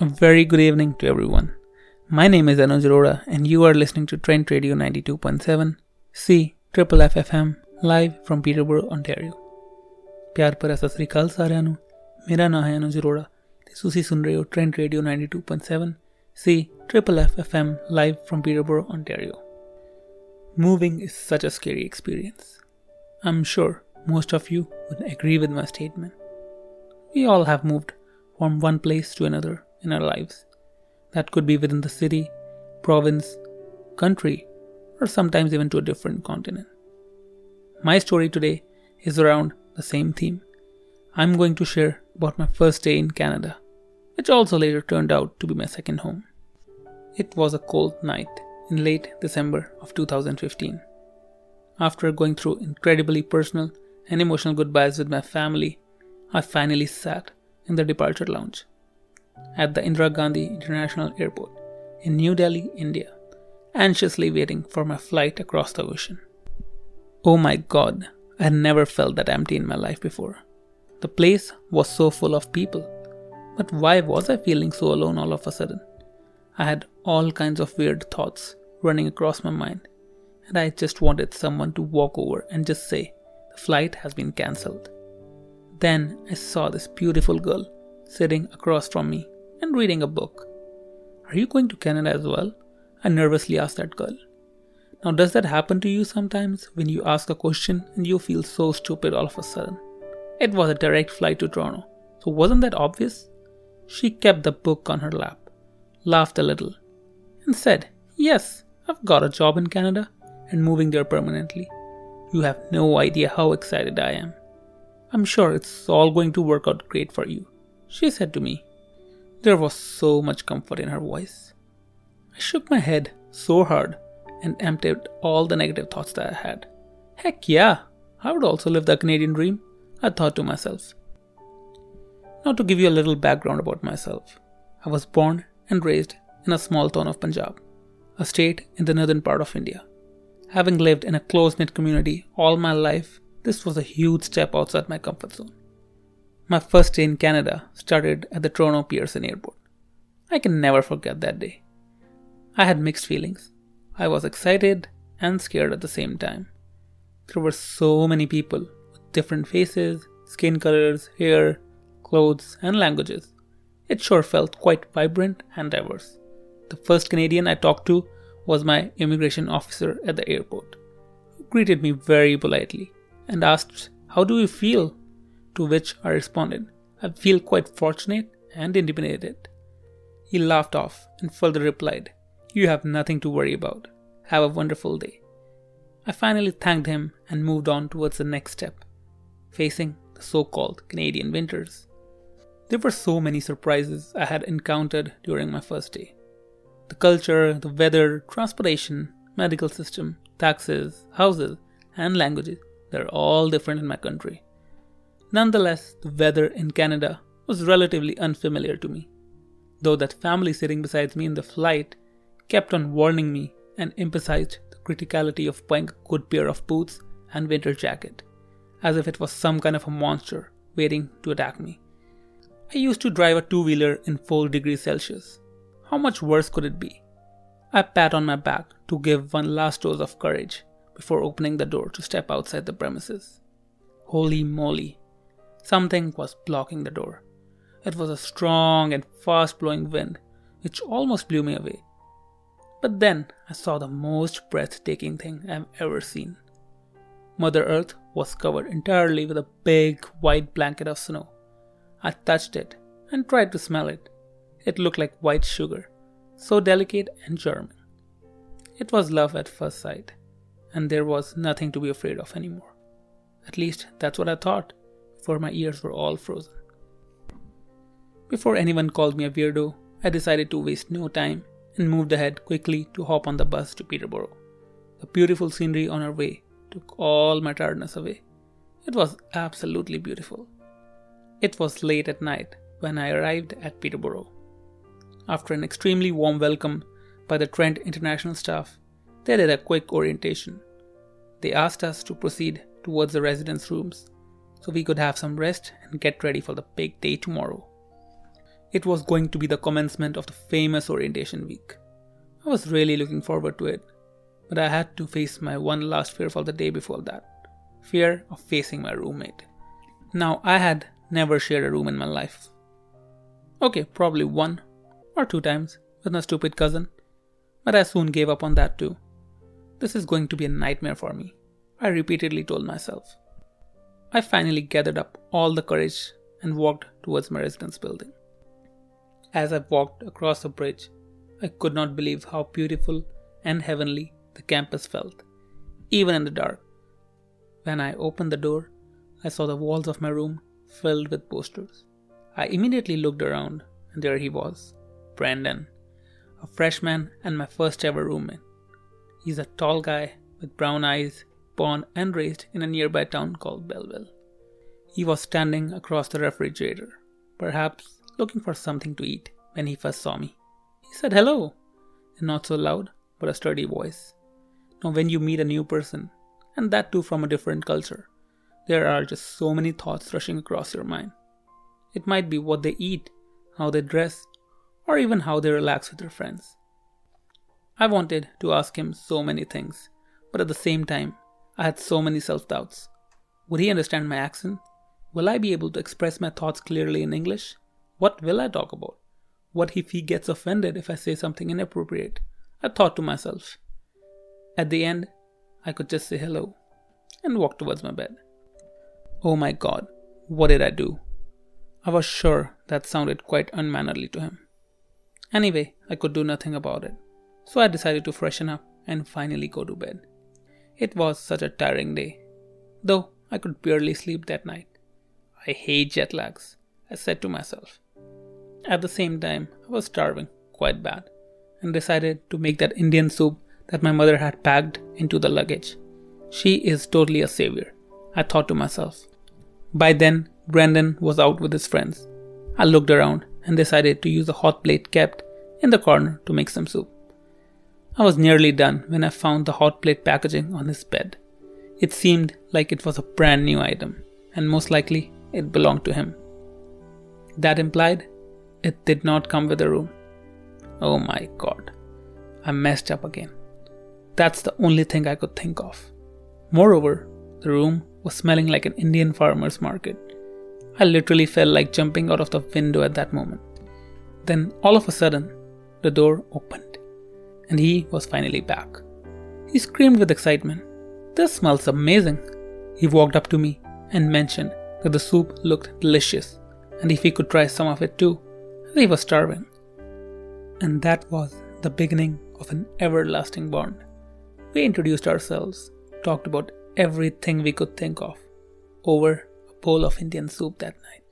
A very good evening to everyone. My name is Anuj Arora and you are listening to Trent Radio 92.7 C Triple FFM live from Peterborough, Ontario. ਪਿਆਰ ਭਰਿਆ ਸਤਿ ਸ੍ਰੀ ਅਕਾਲ ਸਾਰਿਆਂ ਨੂੰ ਮੇਰਾ ਨਾਮ ਹੈ ਅਨੁਜ ਅਰੋੜਾ ਤੇ ਤੁਸੀਂ ਸੁਣ ਰਹੇ ਹੋ trend radio 92.7 C Triple FFM live from Peterborough, Ontario. Moving is such a scary experience. I'm sure most of you would agree with my statement. We all have moved from one place to another in our lives. That could be within the city, province, country, or sometimes even to a different continent. My story today is around the same theme. I'm going to share about my first day in Canada, which also later turned out to be my second home. It was a cold night in late December of 2015. After going through incredibly personal and emotional goodbyes with my family, I finally sat in the departure lounge at the Indira Gandhi International Airport in New Delhi, India, anxiously waiting for my flight across the ocean. Oh my god, I had never felt that empty in my life before. The place was so full of people, but why was I feeling so alone all of a sudden? I had all kinds of weird thoughts running across my mind, and I just wanted someone to walk over and just say, The flight has been cancelled. Then I saw this beautiful girl sitting across from me and reading a book. Are you going to Canada as well? I nervously asked that girl. Now, does that happen to you sometimes when you ask a question and you feel so stupid all of a sudden? It was a direct flight to Toronto, so wasn't that obvious? She kept the book on her lap, laughed a little, and said, Yes, I've got a job in Canada and moving there permanently. You have no idea how excited I am. I'm sure it's all going to work out great for you, she said to me. There was so much comfort in her voice. I shook my head so hard and emptied all the negative thoughts that I had. Heck yeah, I would also live the Canadian dream, I thought to myself. Now, to give you a little background about myself, I was born and raised in a small town of Punjab, a state in the northern part of India. Having lived in a close knit community all my life, this was a huge step outside my comfort zone. My first day in Canada started at the Toronto Pearson Airport. I can never forget that day. I had mixed feelings. I was excited and scared at the same time. There were so many people with different faces, skin colors, hair, clothes, and languages. It sure felt quite vibrant and diverse. The first Canadian I talked to was my immigration officer at the airport, who greeted me very politely and asked, How do you feel to which I responded, I feel quite fortunate and intimidated. He laughed off and further replied, You have nothing to worry about. Have a wonderful day. I finally thanked him and moved on towards the next step, facing the so called Canadian winters. There were so many surprises I had encountered during my first day. The culture, the weather, transportation, medical system, taxes, houses, and languages, they're all different in my country. Nonetheless, the weather in Canada was relatively unfamiliar to me, though that family sitting beside me in the flight kept on warning me and emphasized the criticality of buying a good pair of boots and winter jacket, as if it was some kind of a monster waiting to attack me. I used to drive a two wheeler in 4 degrees Celsius. How much worse could it be? I pat on my back to give one last dose of courage before opening the door to step outside the premises. Holy moly, Something was blocking the door. It was a strong and fast blowing wind, which almost blew me away. But then I saw the most breathtaking thing I've ever seen. Mother Earth was covered entirely with a big white blanket of snow. I touched it and tried to smell it. It looked like white sugar, so delicate and charming. It was love at first sight, and there was nothing to be afraid of anymore. At least that's what I thought for my ears were all frozen. Before anyone called me a weirdo, I decided to waste no time and moved ahead quickly to hop on the bus to Peterborough. The beautiful scenery on our way took all my tiredness away. It was absolutely beautiful. It was late at night when I arrived at Peterborough. After an extremely warm welcome by the Trent International staff, they did a quick orientation. They asked us to proceed towards the residence rooms so we could have some rest and get ready for the big day tomorrow. It was going to be the commencement of the famous orientation week. I was really looking forward to it, but I had to face my one last fear for the day before that fear of facing my roommate. Now, I had never shared a room in my life. Okay, probably one or two times with my stupid cousin, but I soon gave up on that too. This is going to be a nightmare for me, I repeatedly told myself. I finally gathered up all the courage and walked towards my residence building. As I walked across the bridge, I could not believe how beautiful and heavenly the campus felt, even in the dark. When I opened the door, I saw the walls of my room filled with posters. I immediately looked around, and there he was Brandon, a freshman and my first ever roommate. He's a tall guy with brown eyes, born and raised in a nearby town called Belleville. He was standing across the refrigerator, perhaps looking for something to eat when he first saw me. He said hello, in not so loud but a sturdy voice. Now, when you meet a new person, and that too from a different culture, there are just so many thoughts rushing across your mind. It might be what they eat, how they dress, or even how they relax with their friends. I wanted to ask him so many things, but at the same time, I had so many self doubts. Would he understand my accent? Will I be able to express my thoughts clearly in English? What will I talk about? What if he gets offended if I say something inappropriate? I thought to myself. At the end, I could just say hello and walk towards my bed. Oh my god, what did I do? I was sure that sounded quite unmannerly to him. Anyway, I could do nothing about it, so I decided to freshen up and finally go to bed. It was such a tiring day, though I could barely sleep that night. I hate jet lags, I said to myself. At the same time, I was starving quite bad and decided to make that Indian soup that my mother had packed into the luggage. She is totally a savior, I thought to myself. By then, Brandon was out with his friends. I looked around and decided to use a hot plate kept in the corner to make some soup. I was nearly done when I found the hot plate packaging on his bed. It seemed like it was a brand new item, and most likely it belonged to him. That implied it did not come with the room. Oh my god, I messed up again. That's the only thing I could think of. Moreover, the room was smelling like an Indian farmer's market. I literally felt like jumping out of the window at that moment. Then, all of a sudden, the door opened, and he was finally back. He screamed with excitement. This smells amazing. He walked up to me and mentioned that the soup looked delicious, and if he could try some of it too, as he was starving. And that was the beginning of an everlasting bond. We introduced ourselves, talked about everything we could think of over a bowl of Indian soup that night.